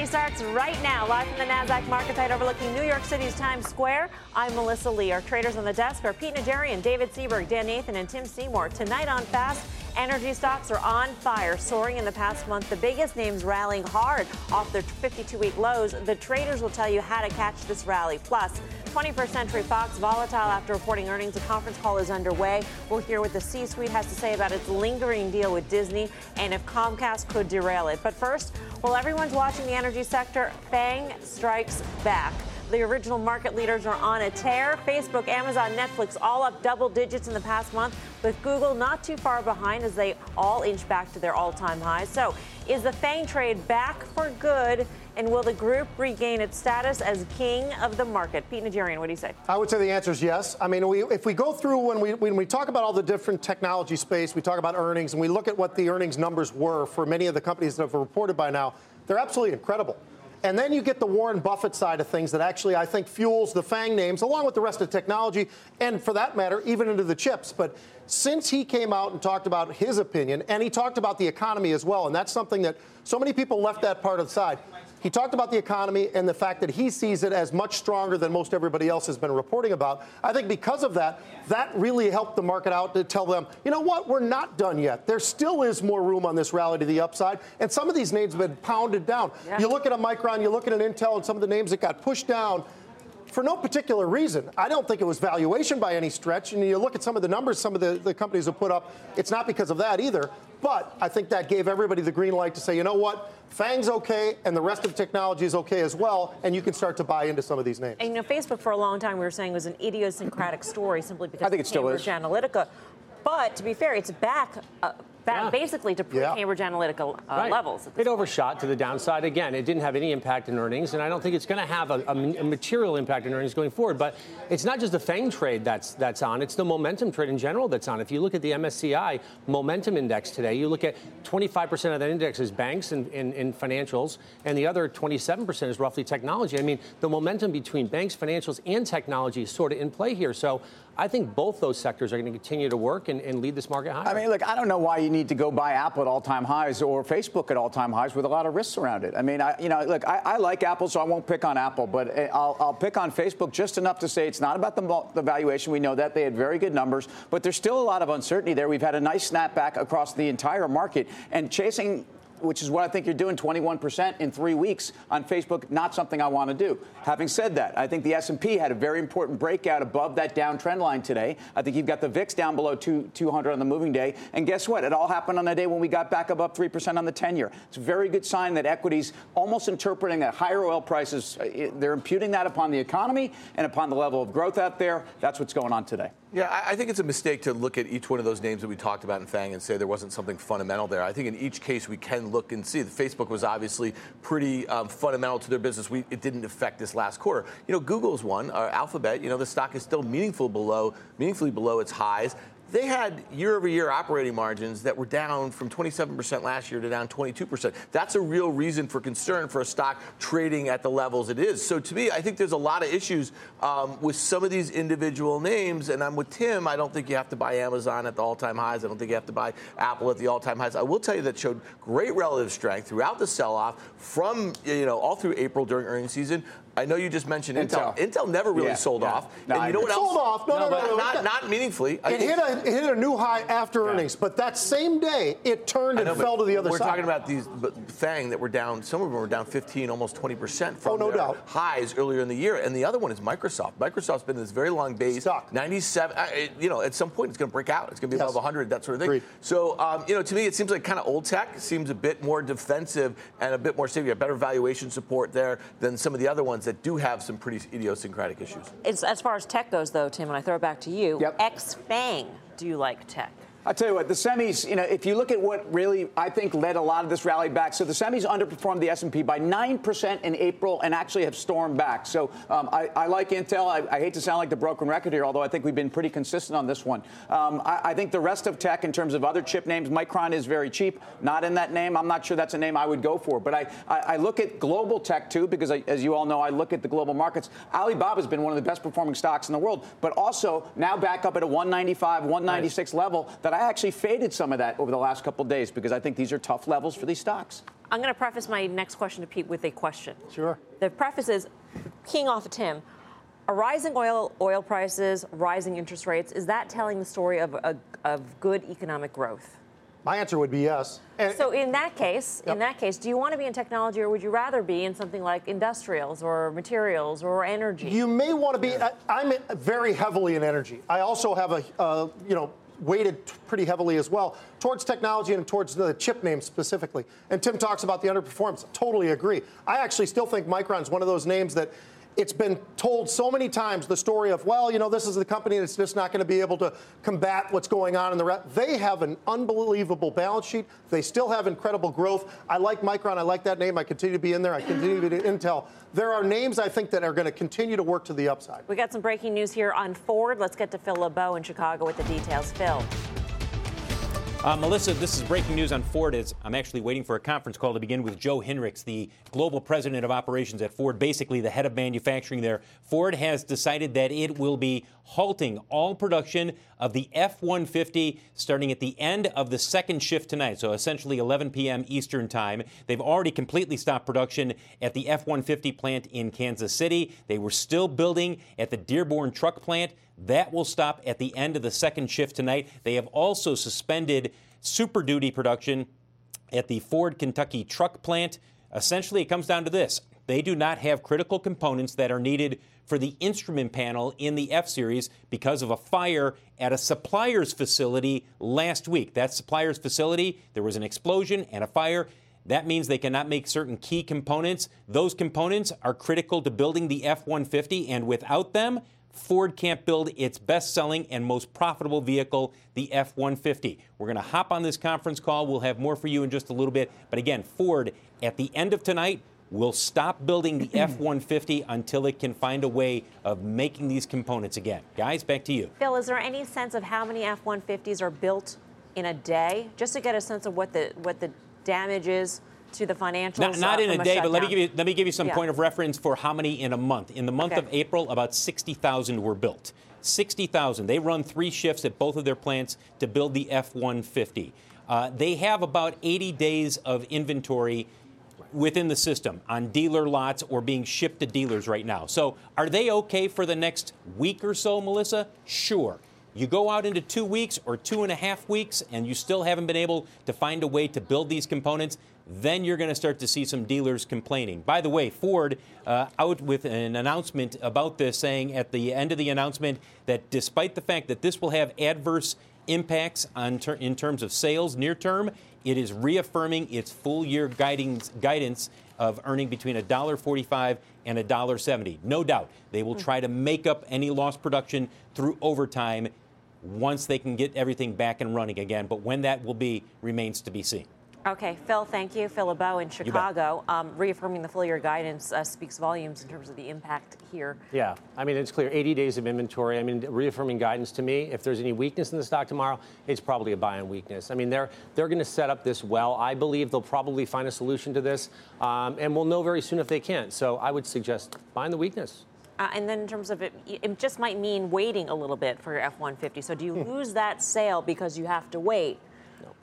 Money starts right now, live from the NASDAQ market site overlooking New York City's Times Square. I'm Melissa Lee. Our traders on the desk are Pete Najarian, David Seaburg, Dan Nathan, and Tim Seymour. Tonight on Fast, Energy stocks are on fire, soaring in the past month. The biggest names rallying hard off their 52 week lows. The traders will tell you how to catch this rally. Plus, 21st Century Fox volatile after reporting earnings. A conference call is underway. We'll hear what the C suite has to say about its lingering deal with Disney and if Comcast could derail it. But first, while everyone's watching the energy sector, FANG strikes back. The original market leaders are on a tear. Facebook, Amazon, Netflix all up double digits in the past month, with Google not too far behind as they all inch back to their all time highs. So, is the FANG trade back for good? And will the group regain its status as king of the market? Pete Najarian, what do you say? I would say the answer is yes. I mean, we, if we go through when we when we talk about all the different technology space, we talk about earnings, and we look at what the earnings numbers were for many of the companies that have reported by now, they're absolutely incredible. And then you get the Warren Buffett side of things that actually I think fuels the FANG names, along with the rest of technology, and for that matter, even into the chips. But since he came out and talked about his opinion, and he talked about the economy as well, and that's something that so many people left that part aside. He talked about the economy and the fact that he sees it as much stronger than most everybody else has been reporting about. I think because of that, that really helped the market out to tell them, you know what, we're not done yet. There still is more room on this rally to the upside. And some of these names have been pounded down. Yeah. You look at a Micron, you look at an Intel, and some of the names that got pushed down for no particular reason. I don't think it was valuation by any stretch. And you look at some of the numbers some of the, the companies have put up, it's not because of that either. But I think that gave everybody the green light to say, you know what, Fang's okay, and the rest of the technology is okay as well, and you can start to buy into some of these names. And you know, Facebook for a long time we were saying was an idiosyncratic story simply because I think it still Cambridge is. Analytica. But to be fair, it's back uh, back yeah. basically to pre-Cambridge yeah. Analytica uh, right. levels. It overshot to the downside. Again, it didn't have any impact in earnings, and I don't think it's going to have a, a, a, material impact in earnings going forward. But it's not just the FANG trade that's that's on; it's the momentum trade in general that's on. If you look at the MSCI momentum index today, you look at 25% of that index is banks and, and financials, and the other 27% is roughly technology. I mean, the momentum between banks, financials, and technology is sort of in play here. So I think both those sectors are going to continue to work and, and lead this market higher. I mean, look, I don't know why you need to go buy Apple at all-time highs or Facebook at all-time highs with a lot of risks around it. I mean, I, you know, look, I, I like Apple, so I won't pick on Apple, but eh, I'll, I'll pick on Facebook just enough to say it's not about the, the valuation. We know that they had very good numbers, but there's still a lot of uncertainty there. We've had a nice snapback across the entire market, and chasing which is what I think you're doing, 21% in three weeks on Facebook, not something I want to do. Having said that, I think the S&P had a very important breakout above that downtrend line today. I think you've got the VIX down below two, 200 on the moving day. And guess what? It all happened on a day when we got back above 3% on the 10-year. It's a very good sign that equities almost interpreting that higher oil prices, uh, they're imputing that upon the economy and upon the level of growth out there. That's what's going on today. Yeah, I think it's a mistake to look at each one of those names that we talked about in Fang and say there wasn't something fundamental there. I think in each case we can look and see. The Facebook was obviously pretty um, fundamental to their business. We, it didn't affect this last quarter. You know, Google's one, uh, Alphabet. You know, the stock is still meaningful below, meaningfully below its highs they had year over year operating margins that were down from 27% last year to down 22%. That's a real reason for concern for a stock trading at the levels it is. So to me, I think there's a lot of issues um, with some of these individual names. And I'm with Tim. I don't think you have to buy Amazon at the all time highs. I don't think you have to buy Apple at the all time highs. I will tell you that showed great relative strength throughout the sell off from, you know, all through April during earnings season. I know you just mentioned Intel. Intel, Intel never really yeah, sold yeah. off. No, and you know what else? Sold off. No, no, no, no, not, not meaningfully. It hit, a, it hit a new high after yeah. earnings, but that same day it turned and fell to the other we're side. We're talking about these Fang that were down. Some of them were down 15, almost 20 percent from oh, no doubt. highs earlier in the year, and the other one is Microsoft. Microsoft's been in this very long base. Stuck. 97. Uh, you know, at some point it's going to break out. It's going to be yes. above 100, that sort of thing. Agreed. So, um, you know, to me it seems like kind of old tech. Seems a bit more defensive and a bit more safe. You have better valuation support there than some of the other ones that do have some pretty idiosyncratic issues. It's, as far as tech goes, though, Tim, and I throw it back to you, yep. ex FANG, do you like tech? I'll tell you what, the semis, you know, if you look at what really, I think, led a lot of this rally back. So the semis underperformed the S&P by 9% in April and actually have stormed back. So um, I, I, like Intel. I, I, hate to sound like the broken record here, although I think we've been pretty consistent on this one. Um, I, I, think the rest of tech, in terms of other chip names, Micron is very cheap. Not in that name. I'm not sure that's a name I would go for. But I, I, look at global tech, too, because as you all know, I look at the global markets. Alibaba has been one of the best performing stocks in the world, but also now back up at a 195, 196 nice. level that I actually faded some of that over the last couple of days because I think these are tough levels for these stocks. I'm going to preface my next question to Pete with a question. Sure. The preface is keying off of Tim. Are rising oil oil prices, rising interest rates, is that telling the story of, of, of good economic growth? My answer would be yes. And, so in that case, yep. in that case, do you want to be in technology, or would you rather be in something like industrials, or materials, or energy? You may want to be. I'm very heavily in energy. I also have a, uh, you know, weighted pretty heavily as well towards technology and towards the chip names specifically. And Tim talks about the underperformance. Totally agree. I actually still think Micron's one of those names that it's been told so many times the story of, well, you know, this is the company that's just not going to be able to combat what's going on in the rest. They have an unbelievable balance sheet. They still have incredible growth. I like Micron. I like that name. I continue to be in there. I continue to be Intel. There are names I think that are going to continue to work to the upside. We got some breaking news here on Ford. Let's get to Phil LeBeau in Chicago with the details. Phil. Uh, Melissa, this is breaking news on Ford. As I'm actually waiting for a conference call to begin with Joe Hendricks, the global president of operations at Ford, basically the head of manufacturing there. Ford has decided that it will be halting all production of the F 150 starting at the end of the second shift tonight, so essentially 11 p.m. Eastern Time. They've already completely stopped production at the F 150 plant in Kansas City. They were still building at the Dearborn truck plant. That will stop at the end of the second shift tonight. They have also suspended Super Duty production at the Ford Kentucky truck plant. Essentially, it comes down to this they do not have critical components that are needed for the instrument panel in the F Series because of a fire at a supplier's facility last week. That supplier's facility, there was an explosion and a fire. That means they cannot make certain key components. Those components are critical to building the F 150, and without them, Ford can't build its best selling and most profitable vehicle, the F 150. We're going to hop on this conference call. We'll have more for you in just a little bit. But again, Ford, at the end of tonight, will stop building the F 150 until it can find a way of making these components again. Guys, back to you. Phil, is there any sense of how many F 150s are built in a day? Just to get a sense of what the, what the damage is to the financials? Not, not in a, a day, but let me give you let me give you some yeah. point of reference for how many in a month. In the month okay. of April, about 60,000 were built. 60,000. They run three shifts at both of their plants to build the F-150. Uh, they have about 80 days of inventory within the system on dealer lots or being shipped to dealers right now. So, are they okay for the next week or so, Melissa? Sure. You go out into two weeks or two and a half weeks and you still haven't been able to find a way to build these components, then you're going to start to see some dealers complaining. By the way, Ford uh, out with an announcement about this, saying at the end of the announcement that despite the fact that this will have adverse impacts on ter- in terms of sales near term, it is reaffirming its full year guidance, guidance of earning between $1.45 and $1.70. No doubt they will hmm. try to make up any lost production through overtime once they can get everything back and running again. But when that will be remains to be seen. Okay, Phil, thank you. Phil LeBeau in Chicago. Um, reaffirming the full year guidance uh, speaks volumes in terms of the impact here. Yeah, I mean, it's clear 80 days of inventory. I mean, reaffirming guidance to me, if there's any weakness in the stock tomorrow, it's probably a buy and weakness. I mean, they're, they're going to set up this well. I believe they'll probably find a solution to this, um, and we'll know very soon if they can't. So I would suggest buying the weakness. Uh, and then in terms of it, it just might mean waiting a little bit for your F 150. So do you hmm. lose that sale because you have to wait?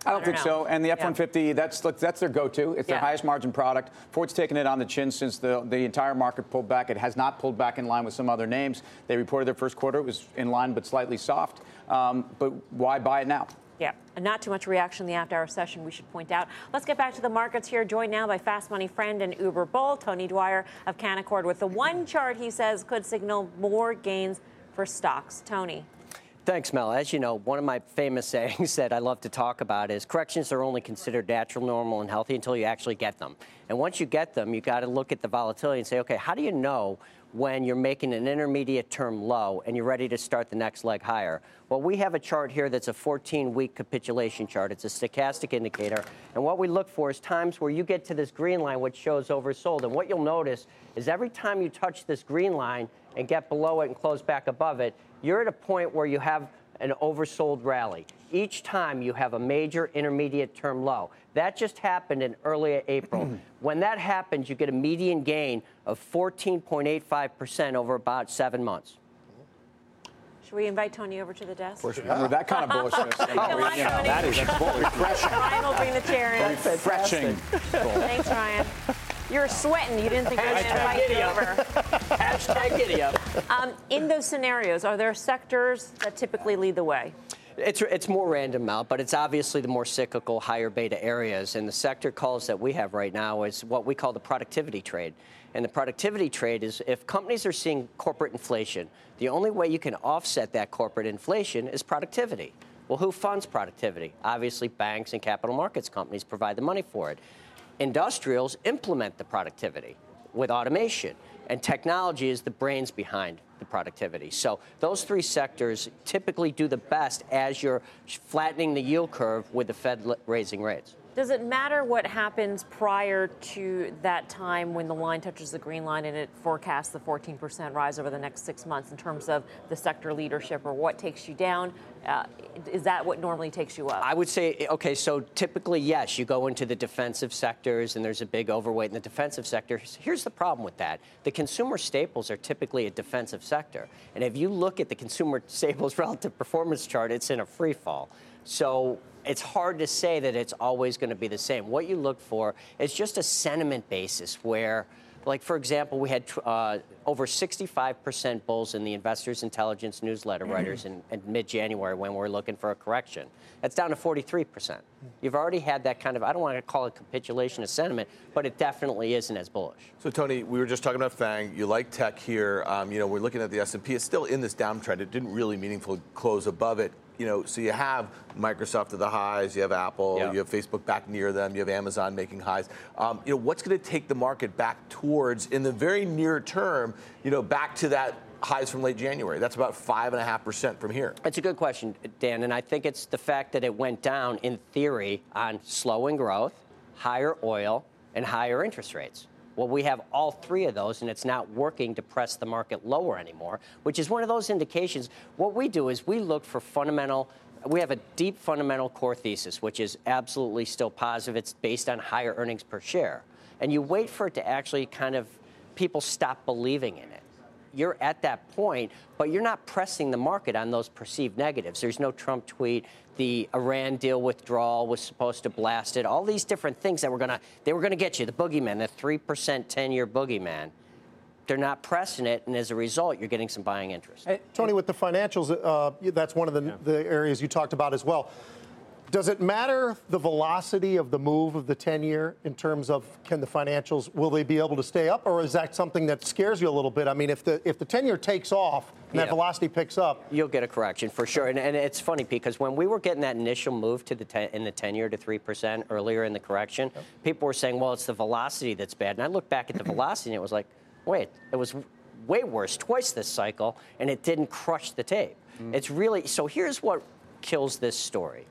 I don't, think know. so. And the F-150, yeah. that's that's their go-to. It's their yeah. highest margin product. Ford's taken it on the chin since the the entire market pulled back. It has not pulled back in line with some other names. They reported their first quarter it was in line but slightly soft. Um, but why buy it now? Yeah, and not too much reaction in the after hour session, we should point out. Let's get back to the markets here, joined now by Fast Money friend and Uber bull, Tony Dwyer of Canaccord, with the one chart he says could signal more gains for stocks. Tony. Thanks, Mel. As you know, one of my famous sayings that I love to talk about is corrections are only considered natural, normal, and healthy until you actually get them. And once you get them, you got to look at the volatility and say, okay, how do you know when you're making an intermediate term low and you're ready to start the next leg higher? Well, we have a chart here that's a 14 week capitulation chart. It's a stochastic indicator. And what we look for is times where you get to this green line, which shows oversold. And what you'll notice is every time you touch this green line and get below it and close back above it, you're at a point where you have an oversold rally. Each time you have a major intermediate term low. That just happened in early April. when that happens, you get a median gain of 14.85% over about seven months. Should we invite Tony over to the desk? With that kind of bullishness, you know, on, you know, that is refreshing. Ryan will bring the chair in. Refreshing. Thanks, Ryan. You were sweating. You didn't think I was going to invite you over. Hashtag giddy up. Um, in those scenarios, are there sectors that typically lead the way? It's, it's more random, Mel, but it's obviously the more cyclical, higher beta areas. And the sector calls that we have right now is what we call the productivity trade. And the productivity trade is if companies are seeing corporate inflation, the only way you can offset that corporate inflation is productivity. Well, who funds productivity? Obviously, banks and capital markets companies provide the money for it. Industrials implement the productivity with automation, and technology is the brains behind the productivity. So those three sectors typically do the best as you're flattening the yield curve with the Fed raising rates. Does it matter what happens prior to that time when the line touches the green line and it forecasts the 14% rise over the next six months in terms of the sector leadership or what takes you down? Uh, is that what normally takes you up? I would say, okay, so typically, yes, you go into the defensive sectors and there's a big overweight in the defensive sector. Here's the problem with that the consumer staples are typically a defensive sector. And if you look at the consumer staples relative performance chart, it's in a free fall. So it's hard to say that it's always going to be the same. What you look for is just a sentiment basis where, like, for example, we had uh, over 65% bulls in the Investors Intelligence newsletter writers in, in mid January when we are looking for a correction. That's down to 43%. You've already had that kind of, I don't want to call it capitulation of sentiment, but it definitely isn't as bullish. So Tony, we were just talking about Fang. You like tech here. Um, you know, we're looking at the S&P. It's still in this downtrend. It didn't really meaningfully close above it. You know, so you have Microsoft at the highs, you have Apple, Yeah. you have Facebook back near them, you have Amazon making highs. Um, you know, what's going to take the market back towards, in the very near term, you know, back to that highs from late January? That's about five and a half percent from here. It's a good question, Dan, and I think it's the fact that it went down in theory on slowing growth, higher oil, and higher interest rates. Well, we have all three of those, and it's not working to press the market lower anymore, which is one of those indications. What we do is we look for fundamental. We have a deep fundamental core thesis, which is absolutely still positive. It's based on higher earnings per share. And you wait for it to actually kind of people stop believing in it you're at that point, but you're not pressing the market on those perceived negatives. There's no Trump tweet. The Iran deal withdrawal was supposed to blast it. All these different things that were gonna they were gonna get you. The boogeyman, the three percent ten-year boogeyman. They're not pressing it, and as a result, you're getting some buying interest. Tony, with the financials, uh, that's one of the, the areas you talked about as well. Does it matter the velocity of the move of the 10 year in terms of can the financials, will they be able to stay up, or is that something that scares you a little bit? I mean, if the, if the 10 year takes off and that velocity picks up, You'll get a correction for sure, and, and it's funny because when we were getting that initial move to the ten, in the ten-year to three percent earlier in the correction, people were saying, "Well, it's the velocity that's bad." And I looked back at the velocity, and it was like, "Wait, it was way worse twice this cycle, and it didn't crush the tape." Mm-hmm. It's really so. Here's what kills this story.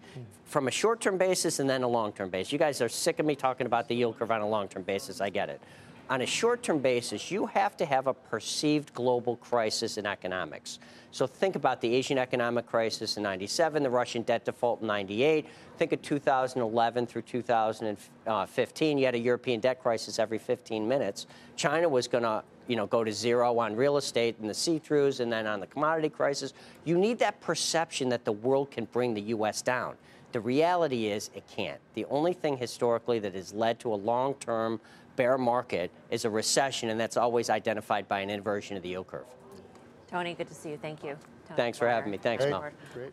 From a short-term basis and then a long-term basis. You guys are sick of me talking about the yield curve on a long-term basis. I get it. On a short term basis, you have to have a perceived global crisis in economics. So think about the Asian economic crisis in 97, the Russian debt default in 98. Think of 2011 through 2015. You had a European debt crisis every 15 minutes. China was going to you know, go to zero on real estate and the see-throughs and then on the commodity crisis. You need that perception that the world can bring the U.S. down. The reality is it can't. The only thing historically that has led to a long-term bear market is a recession, and that's always identified by an inversion of the yield curve. Tony, good to see you. Thank you. Tony Thanks for Dwyer. having me. Thanks, Hey. Mel.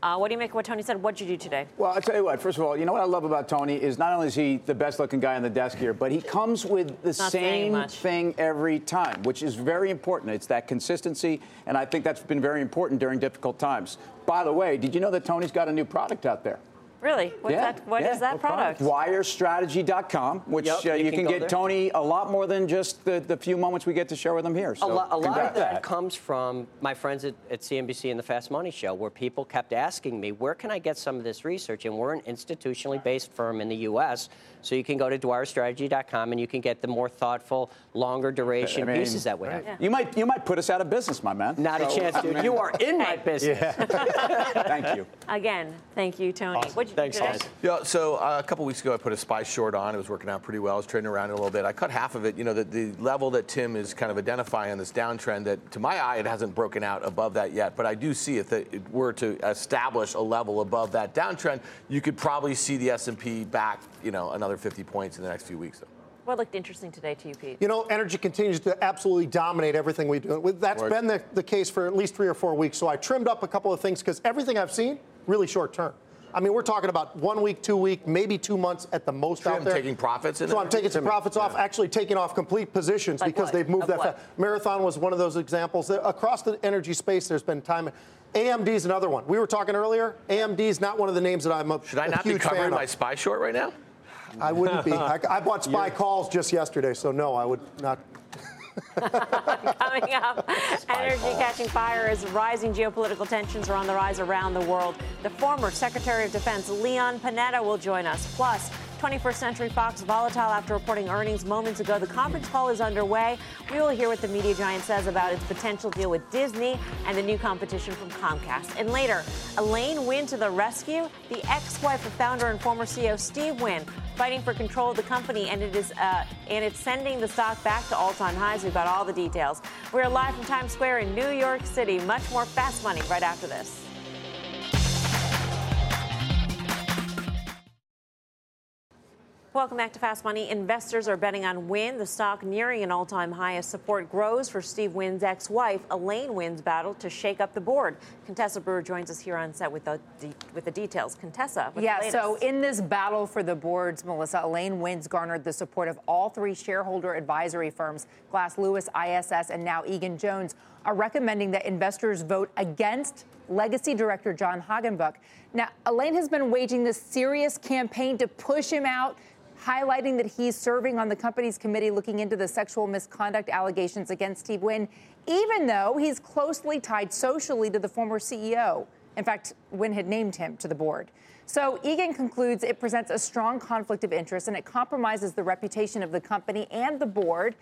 Uh, what do you make of what Tony said? What did you do today? Well, I'll tell you what. First of all, you know what I love about Tony is not only is he the best-looking guy on the desk here, but he comes with the saying same thing every time, which is very important. It's that consistency, and I think that's been very important during difficult times. By the way, did you know that Tony's got a new product out there? Really? What's yeah, that? What is yeah. that product? Dwyerstrategy.com, which Yep, uh, you you, can can, get there. Tony a lot more than just the, the few moments we get to share with him here. A, So lot, a lot of that comes from my friends at, at CNBC and the Fast Money Show, where people kept asking me, where can I get some of this research? And we're an institutionally based firm in the U.S., so you can go to dwyerstrategy.com and you can get the more thoughtful, longer duration I mean, pieces that we have. You might you might put us out of business, my man. Not a So, chance, I dude. mean, You are in my business. Thank you. Again, thank you, Tony. What'd you Thanks, today? guys. Yeah, so uh, a couple weeks ago, I put a spy short on. It was working out pretty well. I was trading around a little bit. I cut half of it. You know, the, the level that Tim is kind of identifying on this downtrend, that to my eye, it hasn't broken out above that yet. But I do see if it were to establish a level above that downtrend, you could probably see the S&P back, you know, another 50 points in the next few weeks. Though. What looked interesting today to you, Pete? You know, energy continues to absolutely dominate everything we do. That's Right. been the, the case for at least three or four weeks. So I trimmed up a couple of things because everything I've seen, really short term. I mean, we're talking about one week, two week, maybe two months at the most out Trim, there. taking profits in So it? I'm taking some profits off, actually taking off complete positions Like because what? they've moved Of that what? fast. Marathon was one of those examples. Across the energy space, there's been time. AMD is another one. We were talking earlier. AMD is not one of the names that I'm a, Should I not be huge fan covering my spy short right now? I wouldn't be. I, I bought spy calls just yesterday, so no, I would not. Coming up, energy catching fire as rising geopolitical tensions are on the rise around the world. The former Secretary of Defense Leon Panetta will join us. Plus, 21st Century Fox volatile after reporting earnings moments ago. The conference call is underway. We will hear what the media giant says about its potential deal with Disney and the new competition from Comcast. And later, Elaine Wynn to the rescue, the ex-wife of founder and former CEO Steve Wynn, fighting for control of the company, and it is uh, and it's sending the stock back to all-time highs. We've got all the details. We're live from Times Square in New York City. Much more fast money right after this. Welcome back to Fast Money. Investors are betting on Wynn, the stock nearing an all time high as support grows for Steve Wynn's ex wife, Elaine Wynn's battle to shake up the board. Contessa Brewer joins us here on set with the, de- with the details. Contessa, Yeah, so in this battle for the boards, Melissa, Elaine Wynn's garnered the support of all three shareholder advisory firms, Glass Lewis, ISS, and now Egan Jones, are recommending that investors vote against legacy director John Hagenbuch. Now, Elaine has been waging this serious campaign to push him out, highlighting that he's serving on the company's committee looking into the sexual misconduct allegations against Steve Wynn, even though he's closely tied socially to the former CEO. In fact, Wynn had named him to the board. So Egan concludes it presents a strong conflict of interest and it compromises the reputation of the company and the board.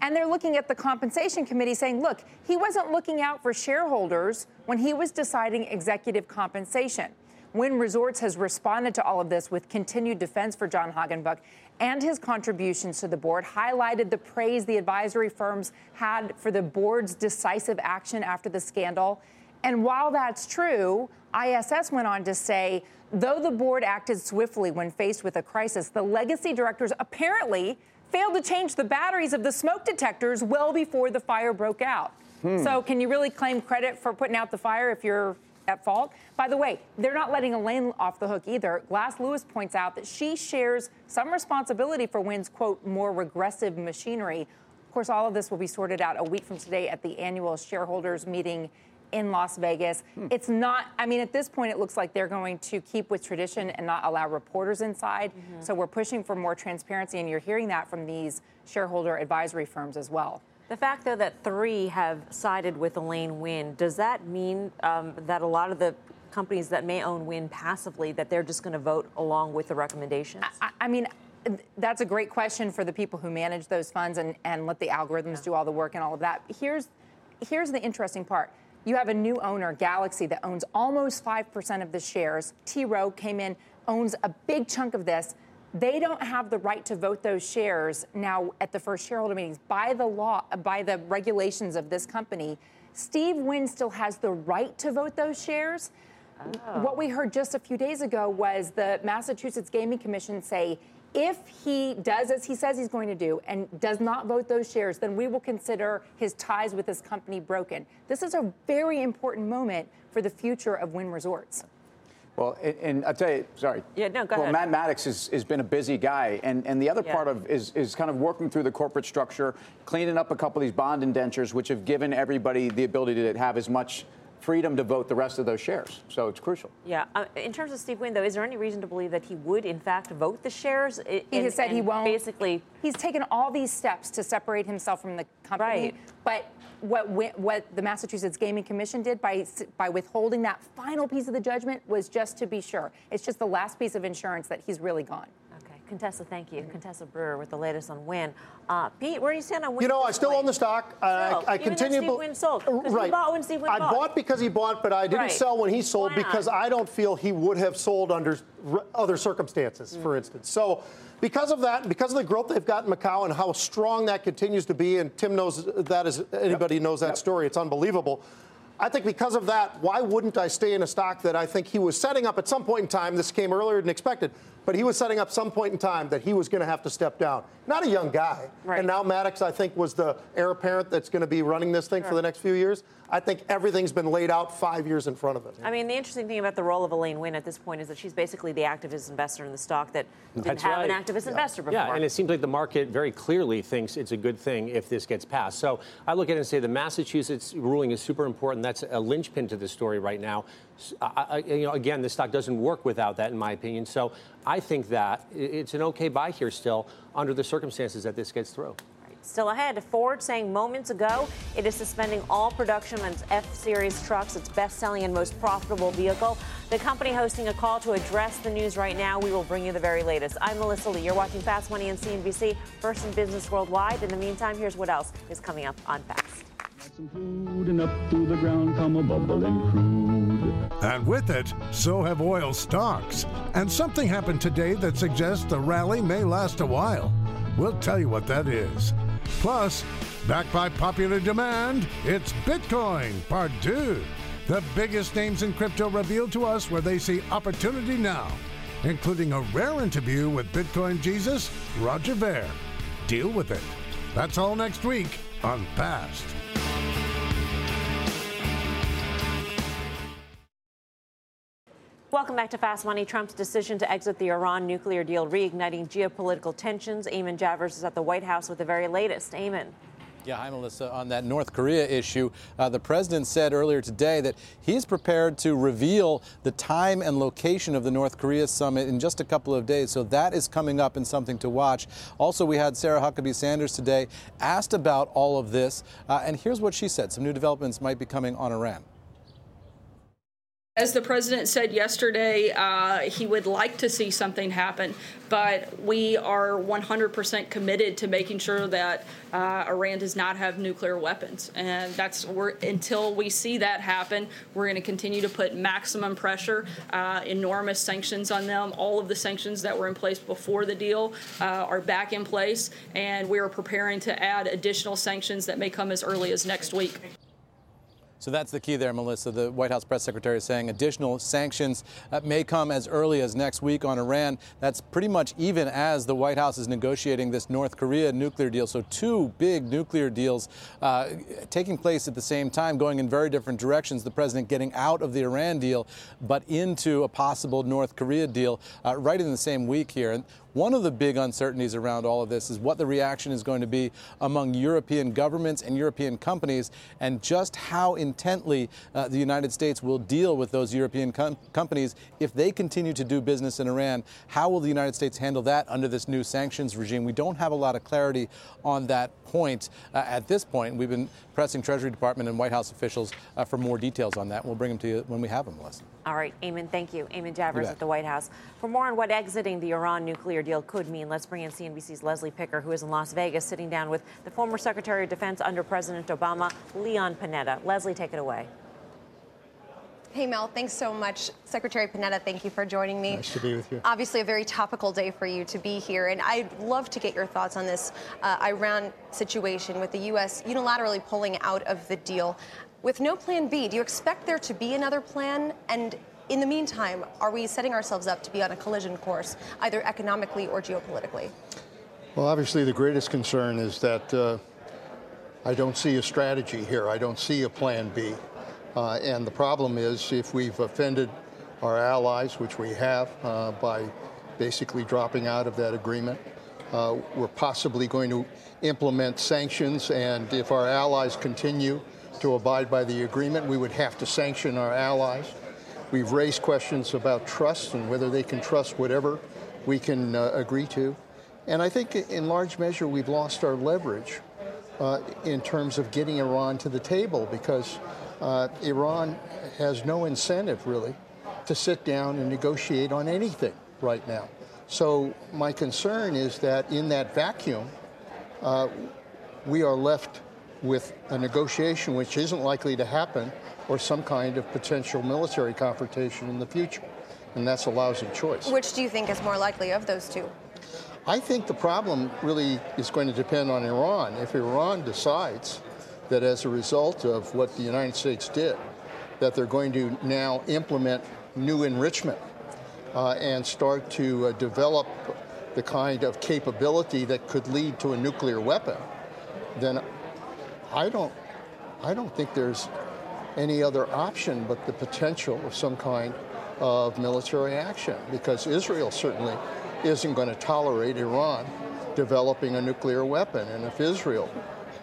And they're looking at the compensation committee saying, look, he wasn't looking out for shareholders when he was deciding executive compensation. Wynn Resorts has responded to all of this with continued defense for John Hagenbuch and his contributions to the board, highlighted the praise the advisory firms had for the board's decisive action after the scandal. And while that's true, ISS went on to say, though the board acted swiftly when faced with a crisis, the legacy directors apparently failed to change the batteries of the smoke detectors well before the fire broke out. Hmm. So, can you really claim credit for putting out the fire if you're at fault? By the way, they're not letting Elaine off the hook either. Glass Lewis points out that she shares some responsibility for Wynn's, quote, more regressive machinery. Of course, all of this will be sorted out a week from today at the annual shareholders meeting in Las Vegas. Hmm. It's not, I mean, at this point, it looks like they're going to keep with tradition and not allow reporters inside. Mm-hmm. So we're pushing for more transparency, and you're hearing that from these shareholder advisory firms as well. The fact, though, that three have sided with Elaine Wynn, does that mean um, that a lot of the companies that may own Wynn passively, that they're just going to vote along with the recommendations? I, I mean, that's a great question for the people who manage those funds and, and let the algorithms do all the work and all of that. Here's, here's the interesting part. You have a new owner, Galaxy, that owns almost 5% of the shares. T. Rowe came in, owns a big chunk of this. They don't have the right to vote those shares now at the first shareholder meetings. By the law, by the regulations of this company, Steve Wynn still has the right to vote those shares. Oh. What we heard just a few days ago was the Massachusetts Gaming Commission say If he does as he says he's going to do and does not vote those shares, then we will consider his ties with this company broken. This is a very important moment for the future of Wynn Resorts. Well, and, and I'll tell you, sorry. Yeah, no, go well, ahead. Matt Maddox has, been a busy guy, and, and the other Yeah. part of is, is kind of working through the corporate structure, cleaning up a couple of these bond indentures, which have given everybody the ability to have as much freedom to vote the rest of those shares. So it's crucial. Yeah. Uh, in terms of Steve Wynn, though, is there any reason to believe that he would, in fact, vote the shares? I- He has said he won't. Basically, he's taken all these steps to separate himself from the company. Right. But what what the Massachusetts Gaming Commission did by by withholding that final piece of the judgment was just to be sure. It's just the last piece of insurance that he's really gone. Okay. Contessa, thank you. Contessa Brewer with the latest on Wynn. Uh, Pete, where do you stand on Wynn? You know, I still point? own the stock. I, I, I even continue. Steve bel- Wynn sold. 'Cause you Right. bought when Steve Wynn I bought. bought because he bought, but I didn't Right. sell when he sold because I don't feel he would have sold under r- other circumstances, Mm. for instance. So, because of that, because of the growth they've got in Macau and how strong that continues to be, and Tim knows that as anybody knows that story, it's unbelievable. I think because of that, why wouldn't I stay in a stock that I think he was setting up at some point in time? This came earlier than expected, but he was setting up some point in time that he was going to have to step down. Not a young guy. Right. And now Maddox, I think, was the heir apparent that's going to be running this thing for the next few years. I think everything's been laid out five years in front of it. I mean, the interesting thing about the role of Elaine Wynn at this point is that she's basically the activist investor in the stock that didn't That's have an right. activist investor before. Yeah, and it seems like the market very clearly thinks it's a good thing if this gets passed. So I look at it and say the Massachusetts ruling is super important. That's a linchpin to the story right now. I- you know, again, the stock doesn't work without that, in my opinion. So I think that it's an okay buy here still under the circumstances that this gets through. Still ahead, Ford saying moments ago it is suspending all production on its F Series trucks, its best selling and most profitable vehicle. The company hosting a call to address the news right now. We will bring you the very latest. I'm Melissa Lee. You're watching Fast Money and CNBC, first in business worldwide. In the meantime, here's what else is coming up on Fast. Some food and up through the ground come a bubbling crude. And with it, so have oil stocks. And something happened today that suggests the rally may last a while. We'll tell you what that is. Plus, backed by popular demand, it's Bitcoin Part 2. The biggest names in crypto revealed to us where they see opportunity now, including a rare interview with Bitcoin Jesus, Roger Ver. Deal with it. That's all next week on Fast. Welcome back to Fast Money. Trump's decision to exit the Iran nuclear deal reigniting geopolitical tensions. Eamon Javers is at the White House with the very latest. Eamon. Yeah, hi, Melissa. On that North Korea issue, uh, the president said earlier today that he's prepared to reveal the time and location of the North Korea summit in just a couple of days. So that is coming up and something to watch. Also, we had Sarah Huckabee Sanders today asked about all of this, uh, and here's what she said: some new developments might be coming on Iran. As the president said yesterday, uh, he would like to see something happen, but we are 100% committed to making sure that uh, Iran does not have nuclear weapons. And that's until we see that happen, we're going to continue to put maximum pressure, uh, enormous sanctions on them. All of the sanctions that were in place before the deal uh, are back in place, and we are preparing to add additional sanctions that may come as early as next week. So that's the key there, Melissa. The White House press secretary is saying additional sanctions uh, may come as early as next week on Iran. That's pretty much even as the White House is negotiating this North Korea nuclear deal. So two big nuclear deals uh, taking place at the same time, going in very different directions. The president getting out of the Iran deal, but into a possible North Korea deal uh, right in the same week here. And one of the big uncertainties around all of this is what the reaction is going to be among European governments and European companies, and just how intently uh, the United States will deal with those European com- companies if they continue to do business in Iran. How will the United States handle that under this new sanctions regime? We don't have a lot of clarity on that point uh, at this point. We've been pressing Treasury Department and White House officials uh, for more details on that. We'll bring them to you when we have them, Melissa. All right, Eamon, thank you. Eamon Javers bet. at the White House. For more on what exiting the Iran nuclear deal could mean, let's bring in CNBC's Leslie Picker, who is in Las Vegas, sitting down with the former Secretary of Defense under President Obama, Leon Panetta. Leslie, take it away. Hey, Mel, thanks so much. Secretary Panetta, thank you for joining me. Nice to be with you. Obviously, a very topical day for you to be here, and I'd love to get your thoughts on this uh, Iran situation with the U.S. unilaterally pulling out of the deal. With no plan B, do you expect there to be another plan? And in the meantime, are we setting ourselves up to be on a collision course, either economically or geopolitically? Well, obviously, the greatest concern is that uh, I don't see a strategy here. I don't see a plan B. Uh, and the problem is if we've offended our allies, which we have uh, by basically dropping out of that agreement, uh, we're possibly going to implement sanctions. And if our allies continue to abide by the agreement, we would have to sanction our allies. We've raised questions about trust and whether they can trust whatever we can uh, agree to. And I think in large measure we've lost our leverage uh, in terms of getting Iran to the table because uh, Iran has no incentive really to sit down and negotiate on anything right now. So my concern is that in that vacuum, uh, we are left with a negotiation which isn't likely to happen or some kind of potential military confrontation in the future. And that's a lousy choice. Which do you think is more likely of those two? I think the problem really is going to depend on Iran. If Iran decides that as a result of what the United States did, that they're going to now implement new enrichment uh, and start to uh, develop the kind of capability that could lead to a nuclear weapon, then I don't, I don't think there's any other option but the potential of some kind of military action because Israel certainly isn't going to tolerate Iran developing a nuclear weapon. And if Israel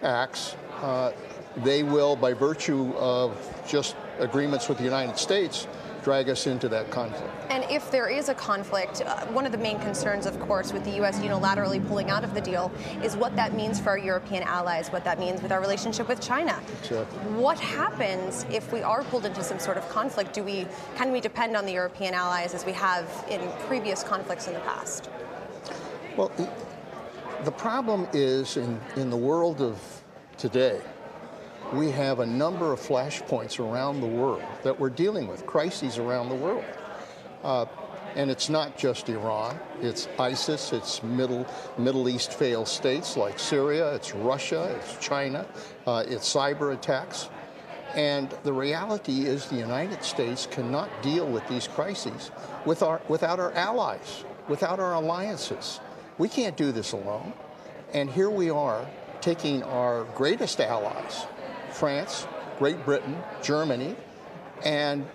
acts, uh, they will, by virtue of just agreements with the United States, drag us into that conflict. And if there is a conflict, uh, one of the main concerns, of course, with the U.S. unilaterally pulling out of the deal is what that means for our European allies, what that means with our relationship with China. Exactly. What happens if we are pulled into some sort of conflict? Do we can we depend on the European allies as we have in previous conflicts in the past? Well, the problem is in, in the world of today, we have a number of flashpoints around the world that we're dealing with, crises around the world. Uh, and it's not just Iran, it's ISIS, it's Middle, Middle East failed states like Syria, it's Russia, it's China, uh, it's cyber attacks. And the reality is the United States cannot deal with these crises with our, without our allies, without our alliances. We can't do this alone. And here we are taking our greatest allies, France, Great Britain, Germany, and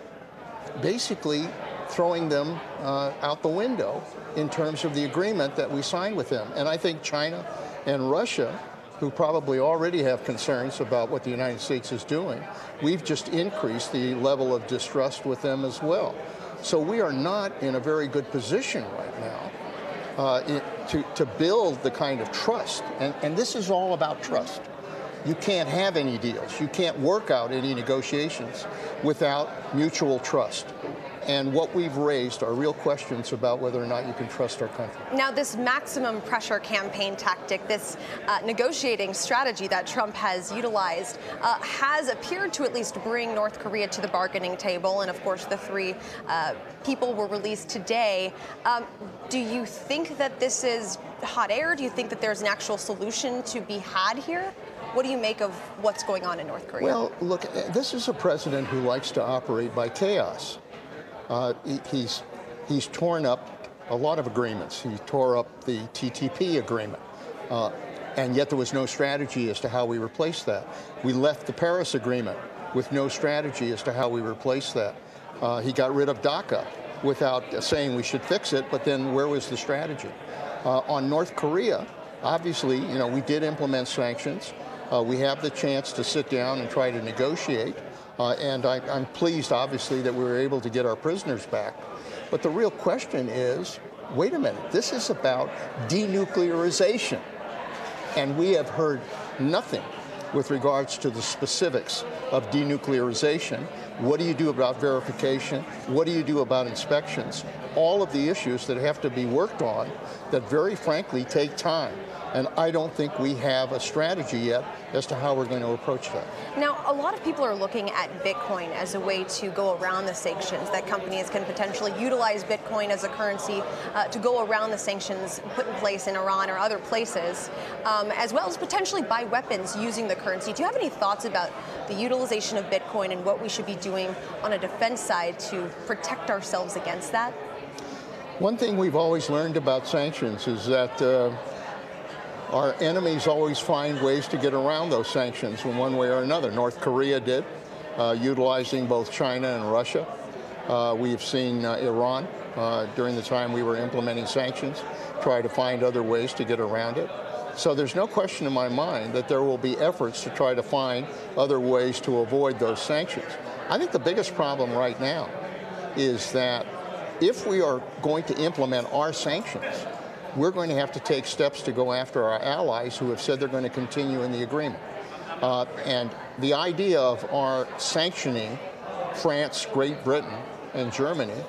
basically throwing them uh, out the window in terms of the agreement that we signed with them. And I think China and Russia, who probably already have concerns about what the United States is doing, we've just increased the level of distrust with them as well. So we are not in a very good position right now uh, to, to build the kind of trust. And, and this is all about trust you can't have any deals. You can't work out any negotiations without mutual trust. And what we've raised are real questions about whether or not you can trust our country. Now, this maximum pressure campaign tactic, this uh, negotiating strategy that Trump has utilized, uh, has appeared to at least bring North Korea to the bargaining table. And of course, the three uh, people were released today. Um, do you think that this is hot air? Do you think that there's an actual solution to be had here? What do you make of what's going on in North Korea? Well, look, this is a president who likes to operate by chaos. Uh, he, he's he's torn up a lot of agreements. He tore up the TTP agreement. Uh, and yet there was no strategy as to how we replace that. We left the Paris Agreement with no strategy as to how we replace that. Uh, he got rid of DACA without saying we should fix it, but then where was the strategy? Uh, on North Korea, obviously, you know, we did implement sanctions. Uh, we have the chance to sit down and try to negotiate. Uh, and I, I'm pleased, obviously, that we were able to get our prisoners back. But the real question is wait a minute, this is about denuclearization. And we have heard nothing with regards to the specifics of denuclearization. What do you do about verification? What do you do about inspections? All of the issues that have to be worked on that very frankly take time. And I don't think we have a strategy yet as to how we're going to approach that. Now, a lot of people are looking at Bitcoin as a way to go around the sanctions, that companies can potentially utilize Bitcoin as a currency uh, to go around the sanctions put in place in Iran or other places, um, as well as potentially buy weapons using the currency. Do you have any thoughts about the utilization of Bitcoin and what we should be doing? on a defense side to protect ourselves against that? One thing we've always learned about sanctions is that uh, our enemies always find ways to get around those sanctions in one way or another. North Korea did, uh, utilizing both China and Russia. Uh, we've seen uh, Iran uh, during the time we were implementing sanctions try to find other ways to get around it. So there's no question in my mind that there will be efforts to try to find other ways to avoid those sanctions. I think the biggest problem right now is that if we are going to implement our sanctions, we're going to have to take steps to go after our allies who have said they're going to continue in the agreement. Uh, and the idea of our sanctioning France, Great Britain, and Germany,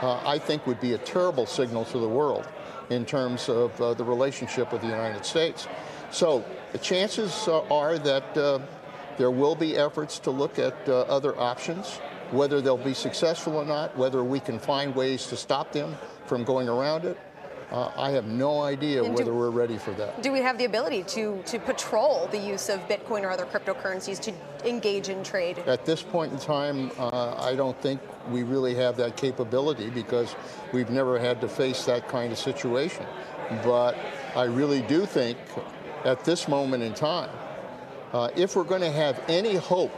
uh, I think would be a terrible signal to the world in terms of uh, the relationship with the United States. So the chances uh, are that uh, there will be efforts to look at uh, other options, whether they'll be successful or not, whether we can find ways to stop them from going around it. Uh, I have no idea And do- whether we're ready for that. Do we have the ability to, to patrol the use of Bitcoin or other cryptocurrencies to engage in trade? At this point in time, uh, I don't think we really have that capability because we've never had to face that kind of situation. But I really do think at this moment in time, uh, if we're going to have any hope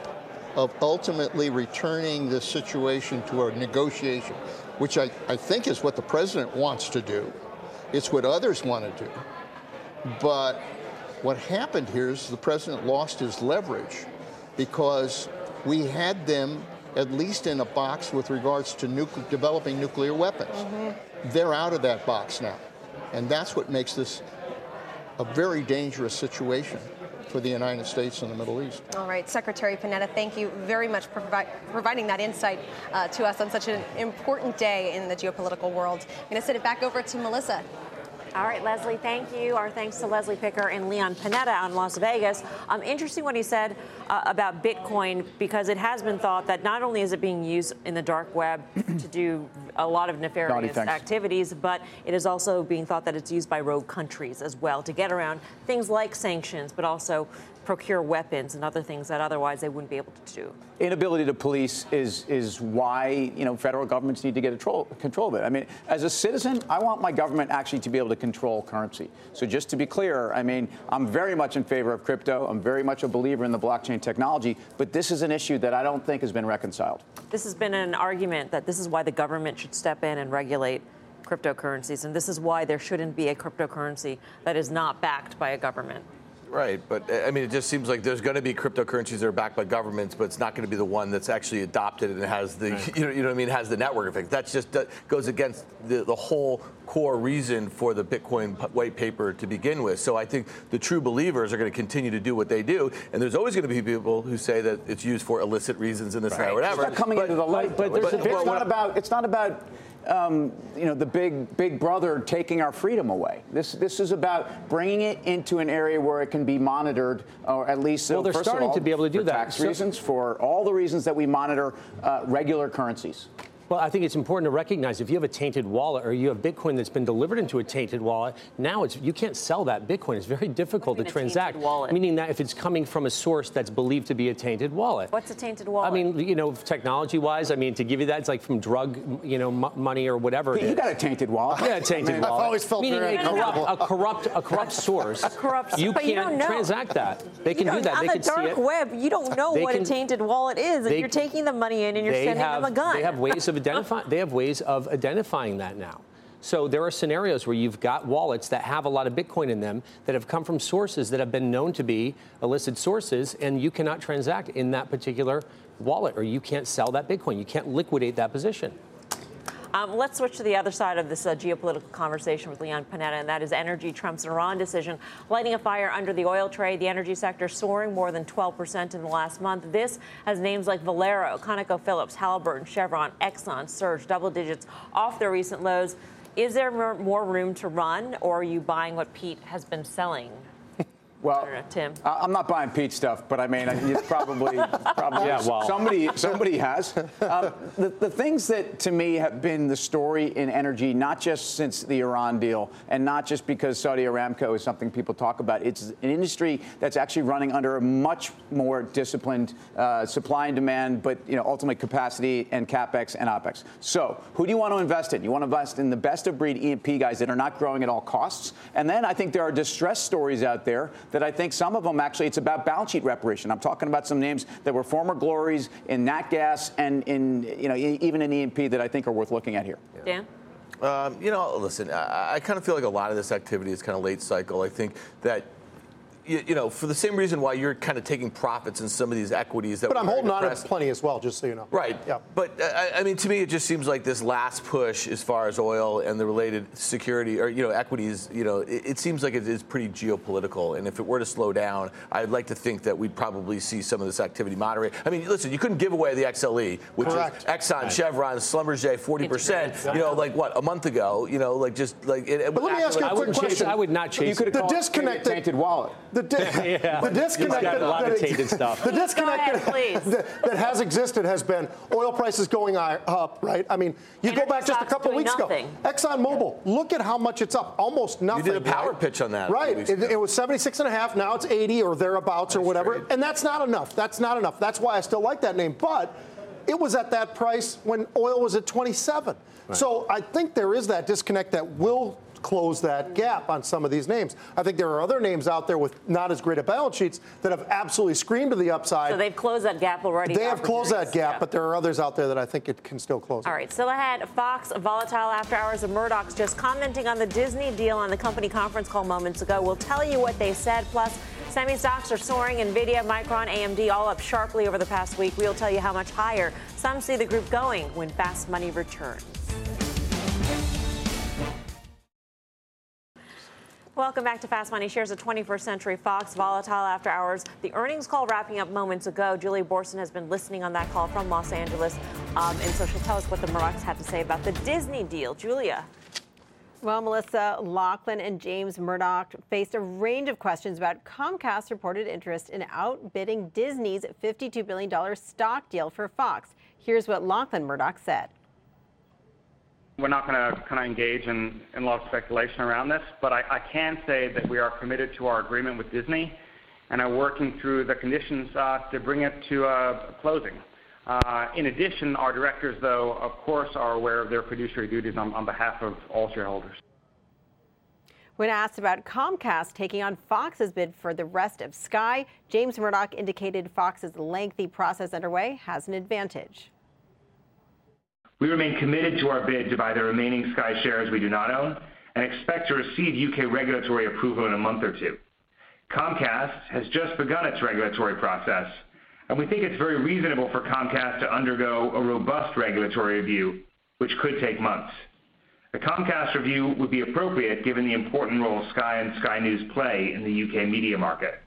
of ultimately returning this situation to a negotiation, which I, I think is what the president wants to do, it's what others want to do. But what happened here is the president lost his leverage because we had them at least in a box with regards to nucle- developing nuclear weapons. Mm-hmm. They're out of that box now. And that's what makes this a very dangerous situation for the United States and the Middle East. All right, Secretary Panetta, thank you very much for provi- providing that insight uh, to us on such an important day in the geopolitical world. I'm going to send it back over to Melissa. All right, Leslie, thank you. Our thanks to Leslie Picker and Leon Panetta on Las Vegas. Um, interesting what he said uh, about Bitcoin because it has been thought that not only is it being used in the dark web to do a lot of nefarious activities, but it is also being thought that it's used by rogue countries as well to get around things like sanctions, but also procure weapons and other things that otherwise they wouldn't be able to do. inability to police is is why you know federal governments need to get control control of it. I mean, as a citizen, I want my government actually to be able to control currency. So just to be clear, I mean, I'm very much in favor of crypto. I'm very much a believer in the blockchain technology, but this is an issue that I don't think has been reconciled. This has been an argument that this is why the government should step in and regulate cryptocurrencies, and this is why there shouldn't be a cryptocurrency that is not backed by a government. Right, but uh, I mean, it just seems like there's going to be cryptocurrencies that are backed by governments, but it's not going to be the one that's actually adopted and has the, you, know, you know what I mean, has the network effect. That just that goes against the, the whole core reason for the Bitcoin white paper to begin with. So I think the true believers are going to continue to do what they do, and there's always going to be people who say that it's used for illicit reasons and this and that, whatever. It's not coming into the light, but, but- it's but- not about. It's not about. Um, you know, the big big brother taking our freedom away. This this is about bringing it into an area where it can be monitored, or at least Well, they're first of starting all, to be able to do for that. Tax So- reasons, for all the reasons that we monitor uh, regular currencies. Well, I think it's important to recognize if you have a tainted wallet or you have Bitcoin that's been delivered into a tainted wallet, now it's you can't sell that Bitcoin. It's very difficult to mean a transact. tainted wallet? Meaning that if it's coming from a source that's believed to be a tainted wallet. What's a tainted wallet? I mean, you know, technology-wise, I mean, to give you that, it's like from drug, you know, m- money or whatever. But it you is. got a tainted wallet. Yeah, a tainted I've wallet. always felt Meaning very a corrupt, a corrupt, a corrupt source. A corrupt, You but can't you don't know. transact that. They can You do don't- that. On they the can see dark it. web, you don't know They what can- a tainted wallet is, and they- you're taking the money in and you're sending have, them a gun. They have ways of identifying. they have ways of identifying that now. So there are scenarios where you've got wallets that have a lot of Bitcoin in them that have come from sources that have been known to be illicit sources, and you cannot transact in that particular wallet, or you can't sell that Bitcoin. You can't liquidate that position. Um, let's switch to the other side of this uh, geopolitical conversation with Leon Panetta, and that is energy. Trump's Iran decision lighting a fire under the oil trade. The energy sector soaring more than 12% in the last month. This has names like Valero, ConocoPhillips, Halliburton, Chevron, Exxon surged double digits off their recent lows. Is there more room to run, or are you buying what Pete has been selling? Well, Tim. I- I'm not buying Pete stuff, but I mean, it's probably, probably Yeah, well. somebody, somebody has. Um, the, the things that to me have been the story in energy, not just since the Iran deal, and not just because Saudi Aramco is something people talk about. It's an industry that's actually running under a much more disciplined uh, supply and demand, but you know, ultimately capacity and capex and opex. So, who do you want to invest in? You want to invest in the best of breed E&P guys that are not growing at all costs, and then I think there are distress stories out there that I think some of them actually it's about balance sheet reparation. I'm talking about some names that were former glories in nat gas and in you know e- even in E&P that I think are worth looking at here. Dan? Um, you know, listen, I, I kind of feel like a lot of this activity is kind of late cycle. I think that. You, you know, for the same reason why you're kind of taking profits in some of these equities that But I'm very holding on to depressed. plenty as well, just so you know. Right. Yeah. But uh, I, I mean, to me, it just seems like this last push as far as oil and the related security or you know equities. You know, it, it seems like it is pretty geopolitical. And if it were to slow down, I'd like to think that we'd probably see some of this activity moderate. I mean, listen, you couldn't give away the XLE, which Correct. is Exxon, Right. Chevron, Schlumberger, 40 percent. You know, like what a month ago. You know, like just like. It, But let me ask you a quick wouldn't chase question. I would not chase You could The have called it disconnect tainted wallet. The, di- Yeah. the disconnect He's that, a lot of that- The disconnect ahead, that, that, that has existed has been oil prices going up, right? I mean, you go back just a couple weeks nothing. ago. ExxonMobil, look at how much it's up, almost nothing. You did a power right? pitch on that Right. It, it was 76 and a half. Now it's 80 or thereabouts or whatever. And that's not enough. That's not enough. That's why I still like that name. But it was at that price when oil was at 27. So I think there is that disconnect that will close that gap on some of these names. I think there are other names out there with not as great a balance sheets that have absolutely screamed to the upside. So they've closed that gap already. they have closed that gap, Yeah. but there are others out there that I think it can still close. All right, still ahead. Fox volatile after hours of Murdoch's just commenting on the Disney deal on the company conference call moments ago. We'll tell you what they said. Plus, semi stocks are soaring. Nvidia, Micron, AMD all up sharply over the past week. We'll tell you how much higher some see the group going when fast money returns. Welcome back to Fast Money. Shares of 21st Century Fox volatile after hours. The earnings call wrapping up moments ago. Julie Boorstin has been listening on that call from Los Angeles, um, and so she'll tell us what the Murdochs had to say about the Disney deal. Julia. Well, Melissa, Lachlan and James Murdoch faced a range of questions about Comcast's reported interest in outbidding Disney's $52 billion stock deal for Fox. Here's what Lachlan Murdoch said. We're not going to kind of engage in, a lot of speculation around this, but I, can say that we are committed to our agreement with Disney and are working through the conditions uh, to bring it to a closing. Uh, in addition, our directors, though, of course, are aware of their fiduciary duties on behalf of all shareholders. When asked about Comcast taking on Fox's bid for the rest of Sky, James Murdoch indicated Fox's lengthy process underway has an advantage. We remain committed to our bid to buy the remaining Sky shares we do not own and expect to receive U.K. regulatory approval in a month or two. Comcast has just begun its regulatory process, and we think it's very reasonable for Comcast to undergo a robust regulatory review, which could take months. A Comcast review would be appropriate given the important role Sky and Sky News play in the U.K. media market.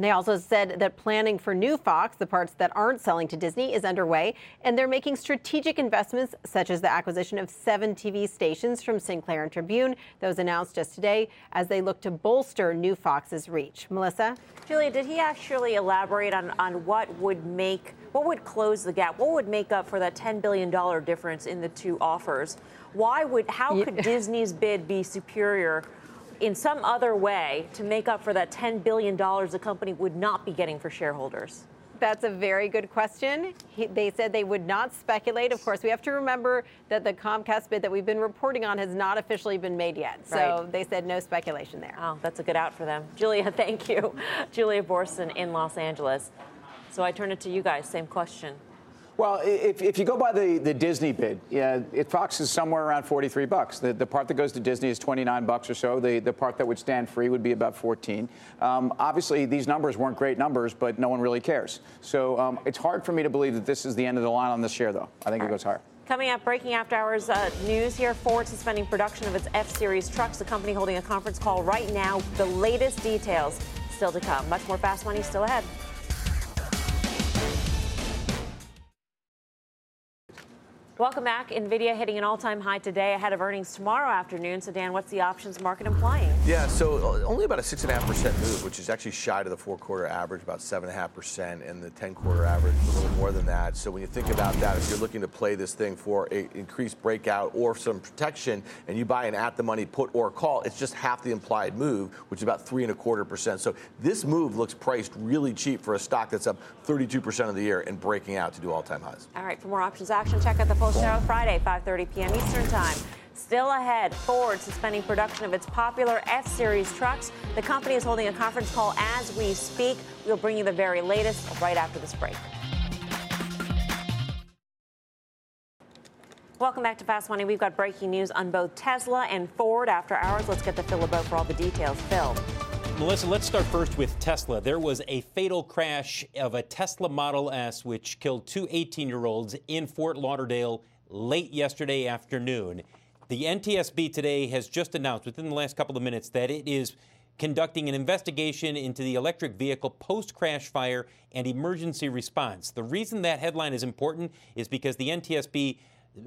They also said that planning for new Fox, the parts that aren't selling to Disney, is underway, and they're making strategic investments such as the acquisition of seven TV stations from Sinclair and Tribune. Was announced just today as they look to bolster new Fox's reach. Melissa? Julia, did he actually elaborate on, on what would make, what would close the gap? What would make up for that $10 billion difference in the two offers? Why would, how could Disney's bid be superior in some other way to make up for that $10 billion the company would not be getting for shareholders? That's a very good question. He, they said they would not speculate. Of course, we have to remember that the Comcast bid that we've been reporting on has not officially been made yet. So Right. they said no speculation there. Oh, that's a good out for them. Julia, thank you. Julia Boorstin in Los Angeles. So I turn it to you guys. Same question. Well, if, if you go by the, the Disney bid, yeah, it, Fox is somewhere around 43 bucks. The, the part that goes to Disney is 29 bucks or so. The, the part that would stand free would be about 14. Um, obviously, these numbers weren't great numbers, but no one really cares. So um, it's hard for me to believe that this is the end of the line on this share, though. I think it goes higher. Coming up, breaking after hours uh, news here. Ford suspending production of its F Series trucks. The company holding a conference call right now. The latest details still to come. Much more fast money still ahead. Welcome back. Nvidia hitting an all-time high today ahead of earnings tomorrow afternoon. So Dan, what's the options market implying? Yeah, so uh, only about a six and a half percent move, which is actually shy to the four-quarter average, about seven and a half percent, and the ten-quarter average a little more than that. So when you think about that, if you're looking to play this thing for a increased breakout or some protection, and you buy an at-the-money put or call, it's just half the implied move, which is about three and a quarter percent. So this move looks priced really cheap for a stock that's up 32 percent of the year and breaking out to do all-time highs. All right, for more options action, check out the full show Friday, 5:30 p.m. Eastern Time. Still ahead, Ford suspending production of its popular F Series trucks. The company is holding a conference call as we speak. We'll bring you the very latest right after this break. Welcome back to Fast Money. We've got breaking news on both Tesla and Ford after hours. Let's get the Phil for all the details. Phil. Melissa, let's start first with Tesla. There was a fatal crash of a Tesla Model S which killed two 18 year olds in Fort Lauderdale late yesterday afternoon. The NTSB today has just announced within the last couple of minutes that it is conducting an investigation into the electric vehicle post crash fire and emergency response. The reason that headline is important is because the NTSB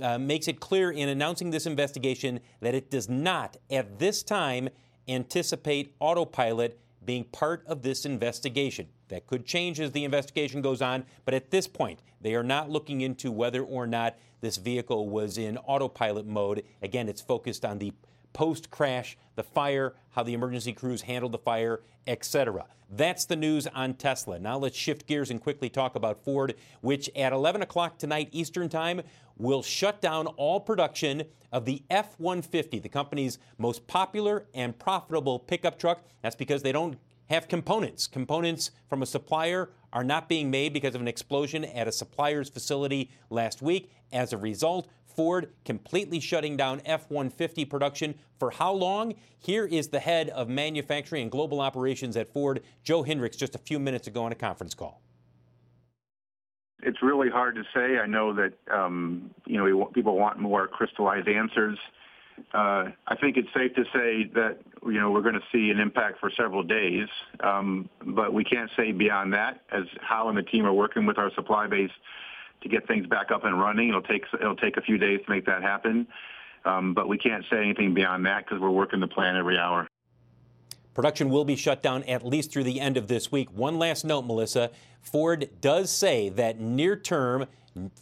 uh, makes it clear in announcing this investigation that it does not, at this time, anticipate autopilot being part of this investigation. That could change as the investigation goes on, but at this point, they are not looking into whether or not this vehicle was in autopilot mode. Again, it's focused on the post crash, the fire, how the emergency crews handled the fire, etc. That's the news on Tesla. Now let's shift gears and quickly talk about Ford, which at 11 o'clock tonight Eastern Time will shut down all production of the F 150, the company's most popular and profitable pickup truck. That's because they don't have components. Components from a supplier are not being made because of an explosion at a supplier's facility last week. As a result, Ford completely shutting down F 150 production. For how long? Here is the head of manufacturing and global operations at Ford, Joe Hinrichs, just a few minutes ago on a conference call. It's really hard to say. I know that um, you know people want more crystallized answers. Uh, I think it's safe to say that you know we're going to see an impact for several days, um, but we can't say beyond that. As Hau and the team are working with our supply base to get things back up and running. It'll take it'll take a few days to make that happen, um, but we can't say anything beyond that because we're working the plan every hour. Production will be shut down at least through the end of this week. One last note, Melissa. Ford does say that near term,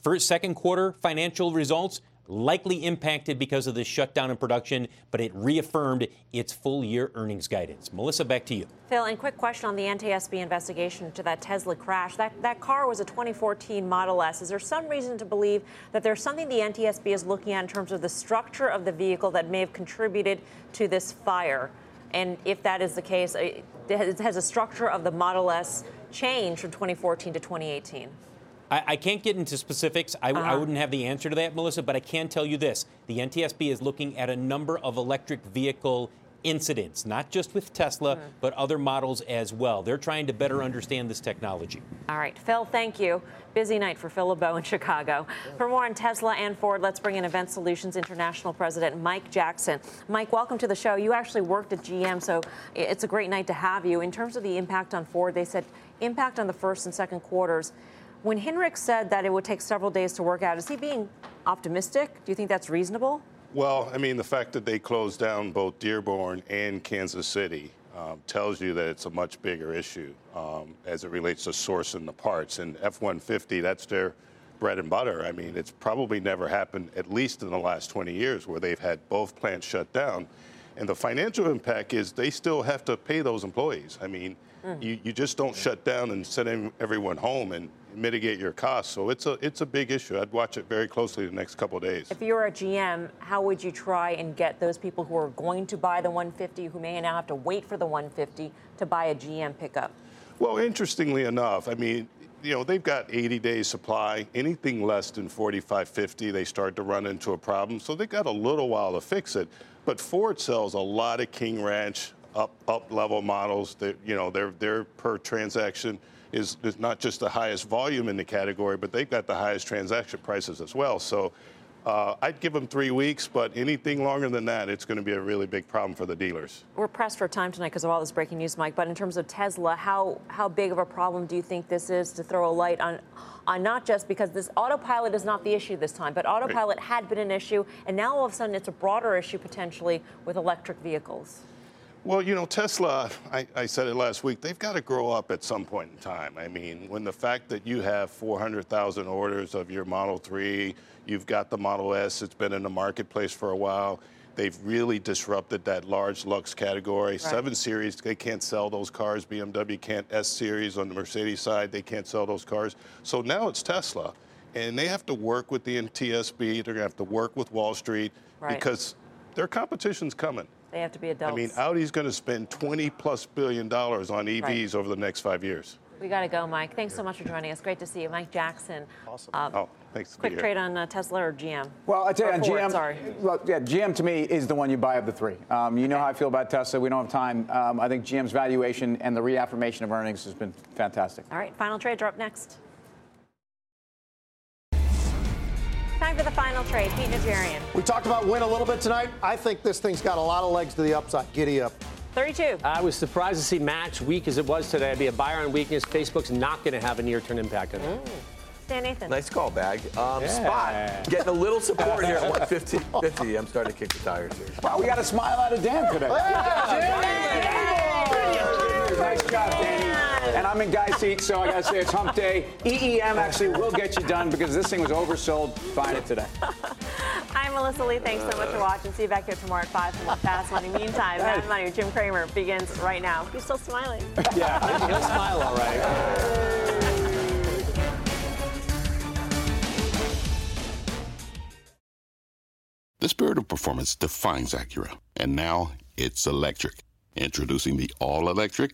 first, second quarter financial results likely impacted because of the shutdown in production, but it reaffirmed its full year earnings guidance. Melissa, back to you. Phil, and quick question on the NTSB investigation to that Tesla crash. That, that car was a 2014 Model S. Is there some reason to believe that there's something the NTSB is looking at in terms of the structure of the vehicle that may have contributed to this fire? And if that is the case, uh, has the structure of the Model S changed from 2014 to 2018? I, I can't get into specifics. I, uh-huh. I wouldn't have the answer to that, Melissa, but I can tell you this. The NTSB is looking at a number of electric vehicle incidents, not just with Tesla, mm-hmm. but other models as well. They're trying to better understand this technology. All right, Phil, thank you. Busy night for Phil LeBeau in Chicago. For more on Tesla and Ford, let's bring in Event Solutions International President Mike Jackson. Mike, welcome to the show. You actually worked at GM, so it's a great night to have you. In terms of the impact on Ford, they said impact on the first and second quarters. When Hinrich said that it would take several days to work out, is he being optimistic? Do you think that's reasonable? Well, I mean, the fact that they closed down both Dearborn and Kansas City um, tells you that it's a much bigger issue um, as it relates to sourcing the parts. And F 150, that's their bread and butter. I mean, it's probably never happened, at least in the last 20 years, where they've had both plants shut down. And the financial impact is they still have to pay those employees. I mean, mm. you, you just don't shut down and send everyone home and mitigate your costs. So it's a it's a big issue. I'd watch it very closely the next couple days. If you're a GM, how would you try and get those people who are going to buy the 150, who may now have to wait for the 150, to buy a GM pickup? Well, interestingly enough, I mean, you know, they've got 80 days supply. Anything less than 45, 50, they start to run into a problem. So they got a little while to fix it. But Ford sells a lot of King Ranch up up level models. That you know, they're they're per transaction is, is not just the highest volume in the category, but they've got the highest transaction prices as well. So Uh, I'd give them three weeks, but anything longer than that, it's going to be a really big problem for the dealers. We're pressed for time tonight because of all this breaking news, Mike. But in terms of Tesla, how how big of a problem do you think this is to throw a light on? On not just because this autopilot is not the issue this time, but autopilot right. had been an issue, and now all of a sudden it's a broader issue potentially with electric vehicles. Well, you know, Tesla, I, I, said it last week, they've got to grow up at some point in time. I mean, when the fact that you have 400,000 orders of your Model 3, You've got the Model S, it's been in the marketplace for a while. They've really disrupted that large lux category. Right. 7 Series, they can't sell those cars. BMW can't. S Series on the Mercedes side, they can't sell those cars. So now it's Tesla. And they have to work with the NTSB. They're going to have to work with Wall Street right. because their competition's coming. They have to be adults. I mean, Audi's going to spend 20 plus billion dollars on EVs right. over the next five years. We got to go, Mike. Thanks so much for joining us. Great to see you, Mike Jackson. Awesome. Uh, oh, thanks. Quick trade on uh, Tesla or GM. Well, I tell you, on GM, sorry. Well, yeah, GM to me is the one you buy of the three. Um, you okay. know how I feel about Tesla. We don't have time. Um, I think GM's valuation and the reaffirmation of earnings has been fantastic. All right, final trades are up next. Time for the final trade. Pete Najarian. We talked about Wynn a little bit tonight. I think this thing's got a lot of legs to the upside. Giddy up. 32. I was surprised to see Match weak as it was today. I'd be a buyer on weakness. Facebook's not going to have a near-term impact on it. Mm. Dan Nathan. Nice call, Bag. Um, yeah. Spot getting a little support here at 150. 50. I'm starting to kick the tires here. Wow, we got a smile out of Dan today. Nice job, Danny. And I'm in guy seat, so I got to say it's hump day. EEM actually will get you done because this thing was oversold. Find it today. I'm Melissa Lee. Thanks so much for watching. See you back here tomorrow at 5 for more Fast Money. Meantime, Fast Money with Jim Cramer begins right now. You're still smiling. yeah, he'll smile all right. The spirit of performance defines Acura, and now it's electric. Introducing the all electric